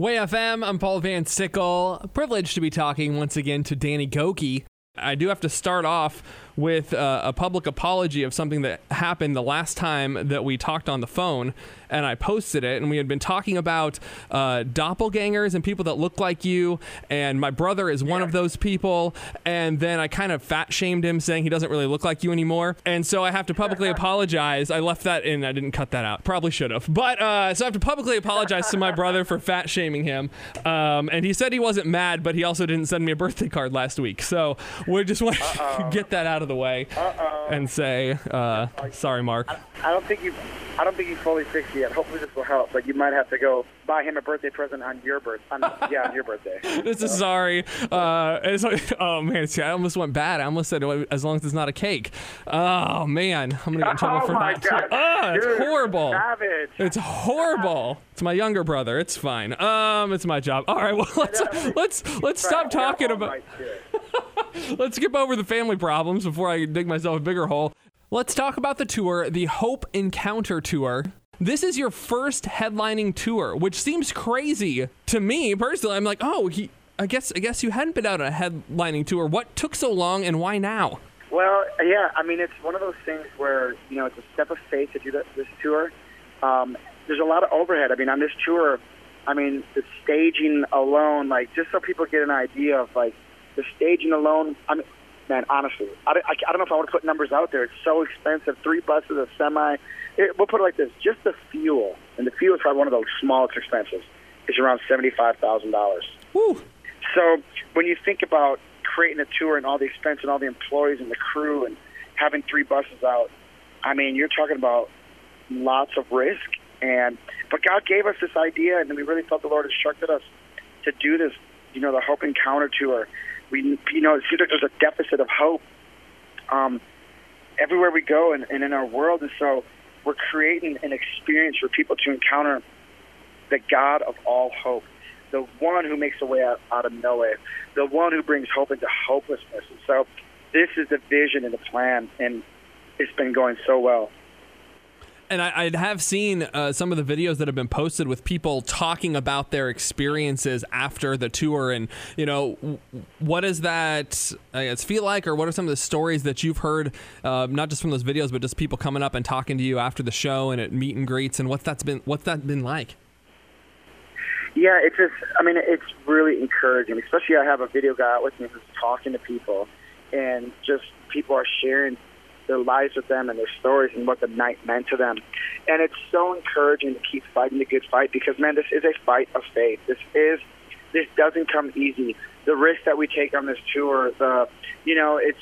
Way FM, I'm Paul Van Sickle. Privileged to be talking once again to Danny Gokey. I do have to start off with uh, a public apology of something that happened the last time that we talked on the phone, and I posted it. And we had been talking about uh, doppelgangers and people that look like you, and my brother is one of those people. And then I kind of fat shamed him, saying he doesn't really look like you anymore. And so I have to publicly apologize. I left that in. I didn't cut that out. Probably should have. But uh, so I have to publicly apologize to my brother for fat shaming him. Um, and he said he wasn't mad, but he also didn't send me a birthday card last week. So we just want to get that out of the way Uh-oh. and say, uh, sorry, Mark. I don't think you, I don't think you fully fixed yet. Hopefully this will help, but you might have to go buy him a birthday present on your birth, on, yeah, on your birthday. This is sorry. Uh, like, oh man, see, I almost went bad. I almost said as long as it's not a cake. Oh man, I'm gonna get in trouble oh for that. Ah, it's horrible. Savage. It's horrible. It's my younger brother. It's fine. Um, it's my job. All right. Well, let's let's let's stop talking about. Let's skip over the family problems before I dig myself a bigger hole. Let's talk about the tour, the Hope Encounter Tour. This is your first headlining tour, which seems crazy to me personally. I'm like, oh, he. I guess I guess you hadn't been out on a headlining tour. What took so long, and why now? Well, yeah, I mean, it's one of those things where you know it's a step of faith to do that, this tour. Um, there's a lot of overhead. I mean, on this tour, I mean, the staging alone, like just so people get an idea of like the staging alone. I mean, man, honestly, I, I, I don't know if I want to put numbers out there. It's so expensive. Three buses, a semi. It, we'll put it like this: just the fuel, and the fuel is probably one of the smallest expenses. Is around seventy-five thousand dollars. So when you think about creating a tour and all the expense and all the employees and the crew and having three buses out, I mean, you're talking about lots of risk. And but God gave us this idea, and we really felt the Lord instructed us to do this. You know, the Hope Encounter tour. We, you know, it seems like there's a deficit of hope um, everywhere we go and, and in our world, and so we're creating an experience for people to encounter the God of all hope the one who makes a way out, out of no way, the one who brings hope into hopelessness. And so this is the vision and the plan, and it's been going so well. And I, I have seen uh, some of the videos that have been posted with people talking about their experiences after the tour, and you know, what does that I guess, feel like, or what are some of the stories that you've heard, uh, not just from those videos, but just people coming up and talking to you after the show and at meet and greets, and what's that's been what's that been like? Yeah, it's just, I mean, it's really encouraging, especially I have a video guy out with me who's talking to people, and just people are sharing their lives with them and their stories and what the night meant to them. And it's so encouraging to keep fighting the good fight because, man, this is a fight of faith. This is, this doesn't come easy. The risk that we take on this tour, the, you know, it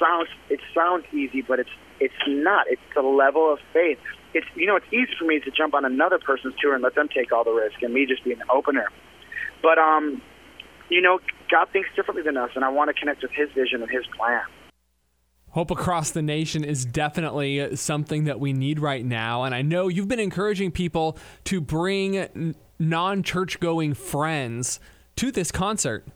sounds, it sounds easy, but it's, it's not. It's the level of faith it's you know it's easy for me to jump on another person's tour and let them take all the risk and me just be an opener. But um, you know, God thinks differently than us, and I want to connect with His vision and His plan. Hope across the nation is definitely something that we need right now, and I know you've been encouraging people to bring non-church going friends to this concert.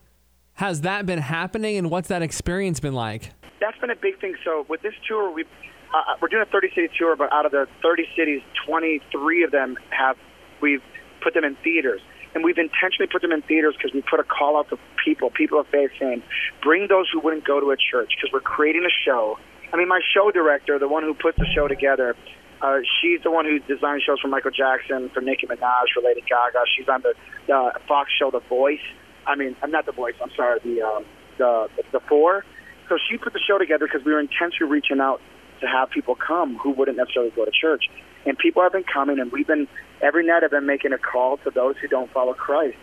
Has that been happening, and what's that experience been like? That's been a big thing. So with this tour, we uh, we're doing a 30 city tour, but out of the 30 cities, 23 of them have we've put them in theaters, and we've intentionally put them in theaters because we put a call out to people, people of faith, saying, bring those who wouldn't go to a church because we're creating a show. I mean, my show director, the one who puts the show together, uh, she's the one who designed shows for Michael Jackson, for Nicki Minaj, for Lady Gaga. She's on the the Fox show The Voice. I mean, I'm not The Voice. I'm sorry, the um, the the Four. So she put the show together because we were intentionally reaching out to have people come who wouldn't necessarily go to church. And people have been coming, and we've been every night. I've been making a call to those who don't follow Christ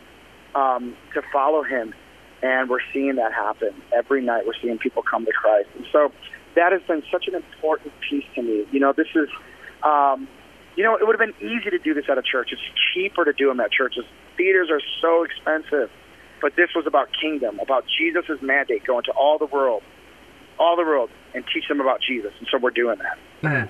um, to follow Him, and we're seeing that happen every night. We're seeing people come to Christ, and so that has been such an important piece to me. You know, this is, um, you know, it would have been easy to do this at a church. It's cheaper to do them at churches. Theaters are so expensive, but this was about kingdom, about Jesus' mandate, going to all the world, all the world, and teach them about Jesus. And so we're doing that. Mm.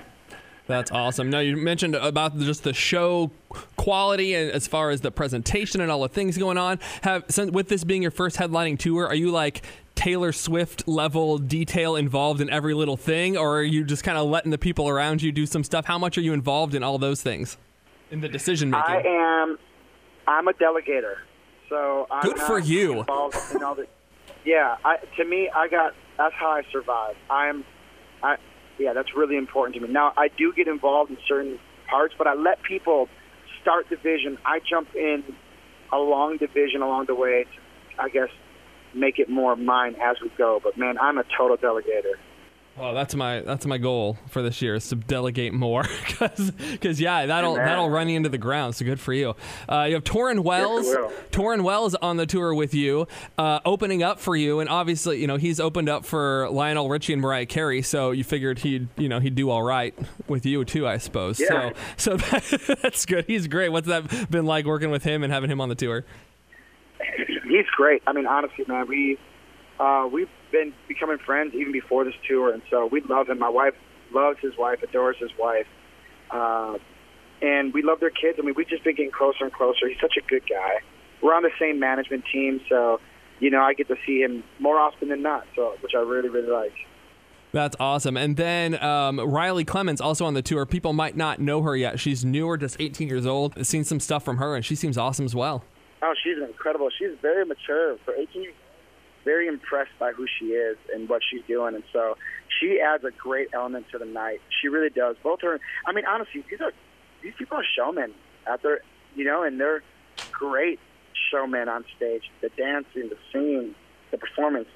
That's awesome. Now you mentioned about just the show quality and as far as the presentation and all the things going on. Have with this being your first headlining tour, are you like Taylor Swift level detail involved in every little thing, or are you just kind of letting the people around you do some stuff? How much are you involved in all those things in the decision making? I am. I'm a delegator. So I'm Good for you. involved in all the- yeah, I, to me, I got that's how I survive. I'm, I, yeah, that's really important to me. Now I do get involved in certain parts, but I let people start the vision. I jump in along the vision along the way. To, I guess make it more mine as we go. But man, I'm a total delegator. Well, that's my that's my goal for this year is to delegate more because yeah that'll Amen. that'll run you into the ground. So good for you. Uh, you have Tauren Wells. will. Tauren Wells on the tour with you, uh, opening up for you, and obviously you know he's opened up for Lionel Richie and Mariah Carey. So you figured he'd you know he'd do all right with you too, I suppose. Yeah. So so that, that's good. He's great. What's that been like working with him and having him on the tour? He's great. I mean, honestly, man, we uh, we've been becoming friends even before this tour, and so we love him. My wife loves his wife, adores his wife, uh, and we love their kids. I mean, we've just been getting closer and closer. He's such a good guy. We're on the same management team, so you know, I get to see him more often than not. So, which I really, really like. That's awesome. And then um, Riley Clemmons also on the tour. People might not know her yet. She's newer, just 18 years old. I've seen some stuff from her, and she seems awesome as well. Oh, she's incredible. She's very mature for 18 years. Very impressed by who she is and what she's doing, and so she adds a great element to the night. She really does. Both her, I mean, honestly, these are these people are showmen out there, you know, and they're great showmen on stage. The dancing, the singing, the performance,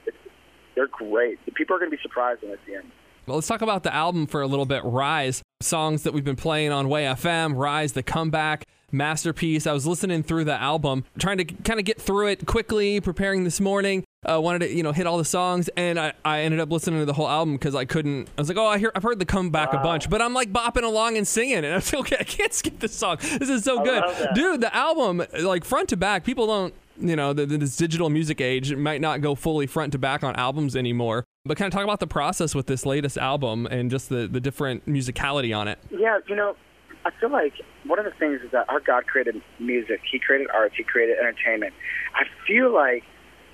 they're great. The people are going to be surprised when it's the end. Well, let's talk about the album for a little bit. Rise, songs that we've been playing on Way FM, Rise, the comeback, masterpiece. I was listening through the album, trying to kind of get through it quickly, preparing this morning. Uh, wanted to, you know, hit all the songs, and I, I ended up listening to the whole album because I couldn't. I was like, oh, I hear, I've heard the comeback a bunch, but I'm like bopping along and singing, and I was like, okay, I can't skip this song. This is so good, dude. The album, like front to back, people don't. You know, the, the- this digital music age might not go fully front to back on albums anymore. But kind of talk about the process with this latest album and just the, the different musicality on it. Yeah, you know, I feel like one of the things is that our God created music. He created arts. He created entertainment. I feel like,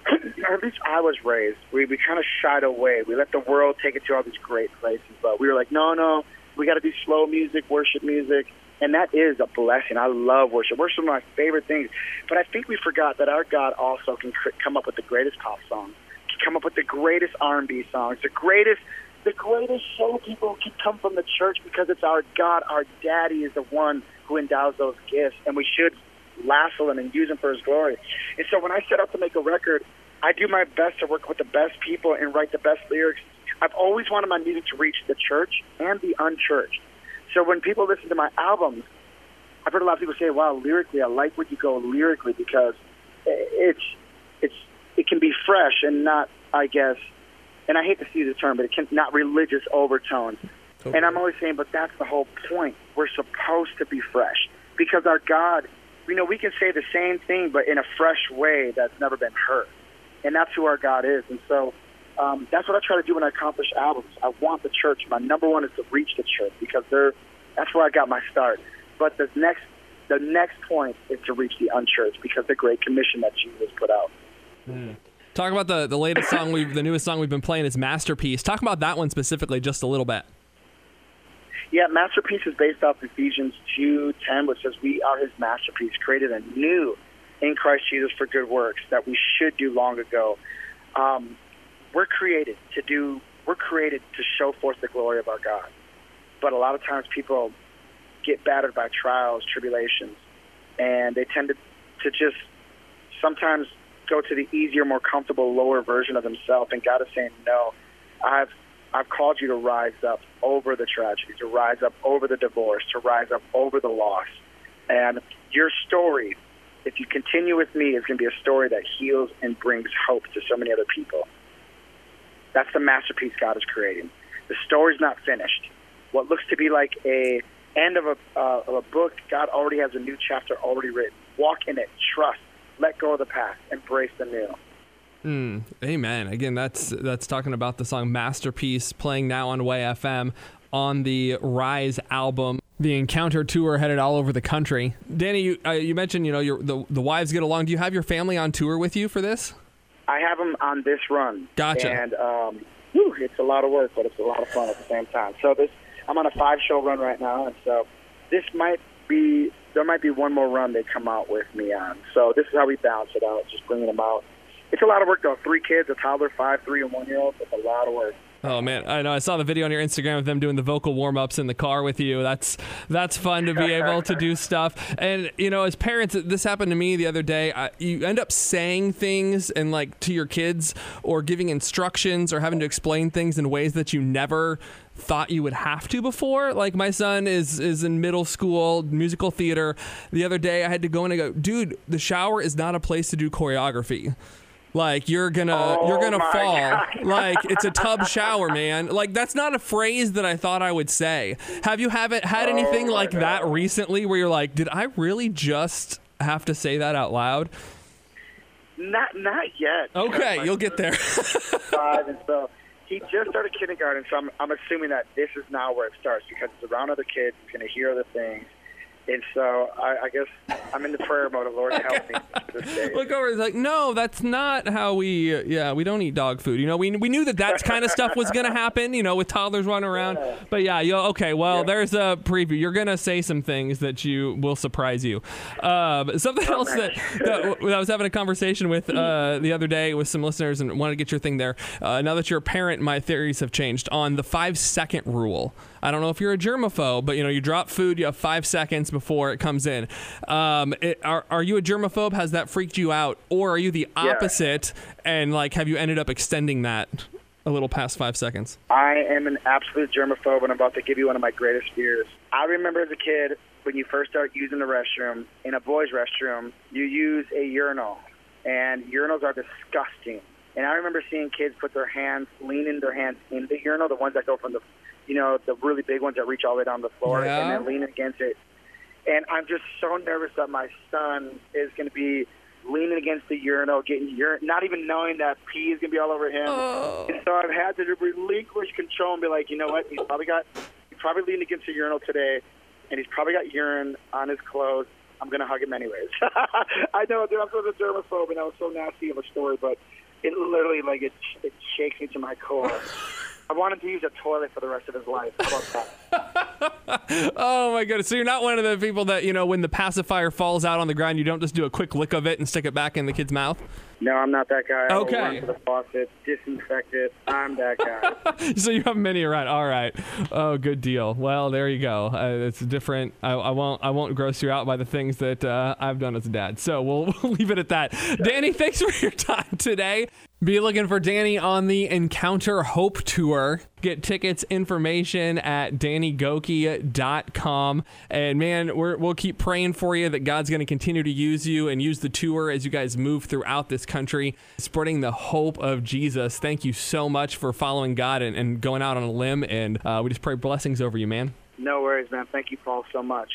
at least I was raised, we, we kind of shied away. We let the world take it to all these great places, but we were like, no, no, we got to do slow music, worship music. And that is a blessing. I love worship. Worship is one of my favorite things. But I think we forgot that our God also can cr- come up with the greatest pop songs, can come up with the greatest R&B songs, the greatest the greatest show people can come from the church because it's our God, our daddy is the one who endows those gifts, and we should lasso him and use him for his glory. And so when I set out to make a record, I do my best to work with the best people and write the best lyrics. I've always wanted my music to reach the church and the unchurched. So when people listen to my albums, I've heard a lot of people say, "Wow, lyrically, I like where you go lyrically because it's it's it can be fresh and not, I guess, and I hate to use the term, but it can not religious overtones. And I'm always saying, but that's the whole point. We're supposed to be fresh because our God, you know, we can say the same thing, but in a fresh way that's never been heard, and that's who our God is. And so. Um, that's what I try to do when I accomplish albums. I want the church. My number one is to reach the church because they're that's where I got my start. But the next the next point is to reach the unchurched because the Great Commission that Jesus put out. Talk about the, the latest song, we've, the newest song we've been playing is Masterpiece. Talk about that one specifically just a little bit. Yeah, masterpiece is based off Ephesians two ten, which says we are His masterpiece, created anew in Christ Jesus for good works that we should do long ago. Um, we're created to do. We're created to show forth the glory of our God. But a lot of times people get battered by trials, tribulations, and they tend to to just sometimes go to the easier, more comfortable, lower version of themselves. And God is saying, no, I've I've called you to rise up over the tragedy, to rise up over the divorce, to rise up over the loss. And your story, if you continue with me, is going to be a story that heals and brings hope to so many other people. That's the masterpiece God is creating. The story's not finished. What looks to be like a end of a uh, of a book, God already has a new chapter already written. Walk in it, trust, let go of the past, embrace the new. Mm, amen. Again, that's that's talking about the song Masterpiece playing now on Way FM on the Rise album. The Encounter tour headed all over the country. Danny, you uh, you mentioned you know your the the wives get along. Do you have your family on tour with you for this? I have them on this run. Gotcha. And um, whew, it's a lot of work, but it's a lot of fun at the same time. So this, I'm on a five show run right now, and so this might be there might be one more run they come out with me on. So this is how we balance it out, just bringing them out. It's a lot of work though. Three kids, a toddler, five, three, and one year old. It's a lot of work. Oh man, I know. I saw the video on your Instagram of them doing the vocal warm ups in the car with you. That's that's fun to be able to do stuff. And you know, as parents, this happened to me the other day. I, you end up saying things and like to your kids, or giving instructions, or having to explain things in ways that you never thought you would have to before. Like my son is is in middle school musical theater. The other day, I had to go in and go, dude, the shower is not a place to do choreography. Like you're gonna Oh, you're gonna fall. God. Like it's a tub shower, man. Like that's not a phrase that I thought I would say. Have you haven't had oh anything Oh, like that recently where you're like, did I really just have to say that out loud? Not not yet. Okay, you'll get there. five, and so he just started kindergarten. So I'm I'm assuming that this is now where it starts because it's around other kids. He's to hear other things, and so I, I guess I'm in the prayer mode of Lord help me this day. Look over. It's like, no, that's not how we. Uh, yeah, we don't eat dog food. You know, we we knew that that kind of stuff was gonna happen. You know, with toddlers running around. But yeah, you okay. Well, there's a preview. You're gonna say some things that you will surprise you. Um, something else that, that I was having a conversation with uh, the other day with some listeners and wanted to get your thing there. Uh, now that you're a parent, my theories have changed on the five second rule. I don't know if you're a germaphobe, but you know, you drop food, you have five seconds before it comes in. Um, it, are, are you a germaphobe? Has that freaked you out? Or are you the opposite? And like, have you ended up extending that a little past five seconds? I am an absolute germaphobe, and I'm about to give you one of my greatest fears. I remember as a kid when you first start using the restroom in a boys' restroom, you use a urinal, and urinals are disgusting. And I remember seeing kids put their hands, leaning their hands in the urinal, the ones that go from the, you know, the really big ones that reach all the way down the floor, Yeah. and then leaning against it. And I'm just so nervous that my son is going to be leaning against the urinal, getting urine, not even knowing that pee is going to be all over him. Oh. And so I've had to relinquish control and be like, you know what? He's probably got, he's probably leaning against the urinal today, and he's probably got urine on his clothes. I'm gonna hug him anyways. I know, dude. I'm so a germaphobe, and that was so nasty of a story, but it literally like it it shakes me to my core. I want him to use a toilet for the rest of his life. How about that? Oh my goodness! So you're not one of the people that you know when the pacifier falls out on the ground, you don't just do a quick lick of it and stick it back in the kid's mouth. No, I'm not that guy. I Okay. run to the faucet, disinfect it. I'm that guy. so you have many around. All right. Oh, good deal. Well, there you go. Uh, it's different. I, I won't. I won't gross you out by the things that uh, I've done as a dad. So we'll, we'll leave it at that. Danny, thanks for your time today. Be looking for Danny on the Encounter Hope Tour. Get tickets information at dannygokey.com. And man, we're, we'll keep praying for you that God's going to continue to use you and use the tour as you guys move throughout this country, spreading the hope of Jesus. Thank you so much for following God and, and going out on a limb. And uh, we just pray blessings over you, man. no worries, man. Thank you, Paul, so much.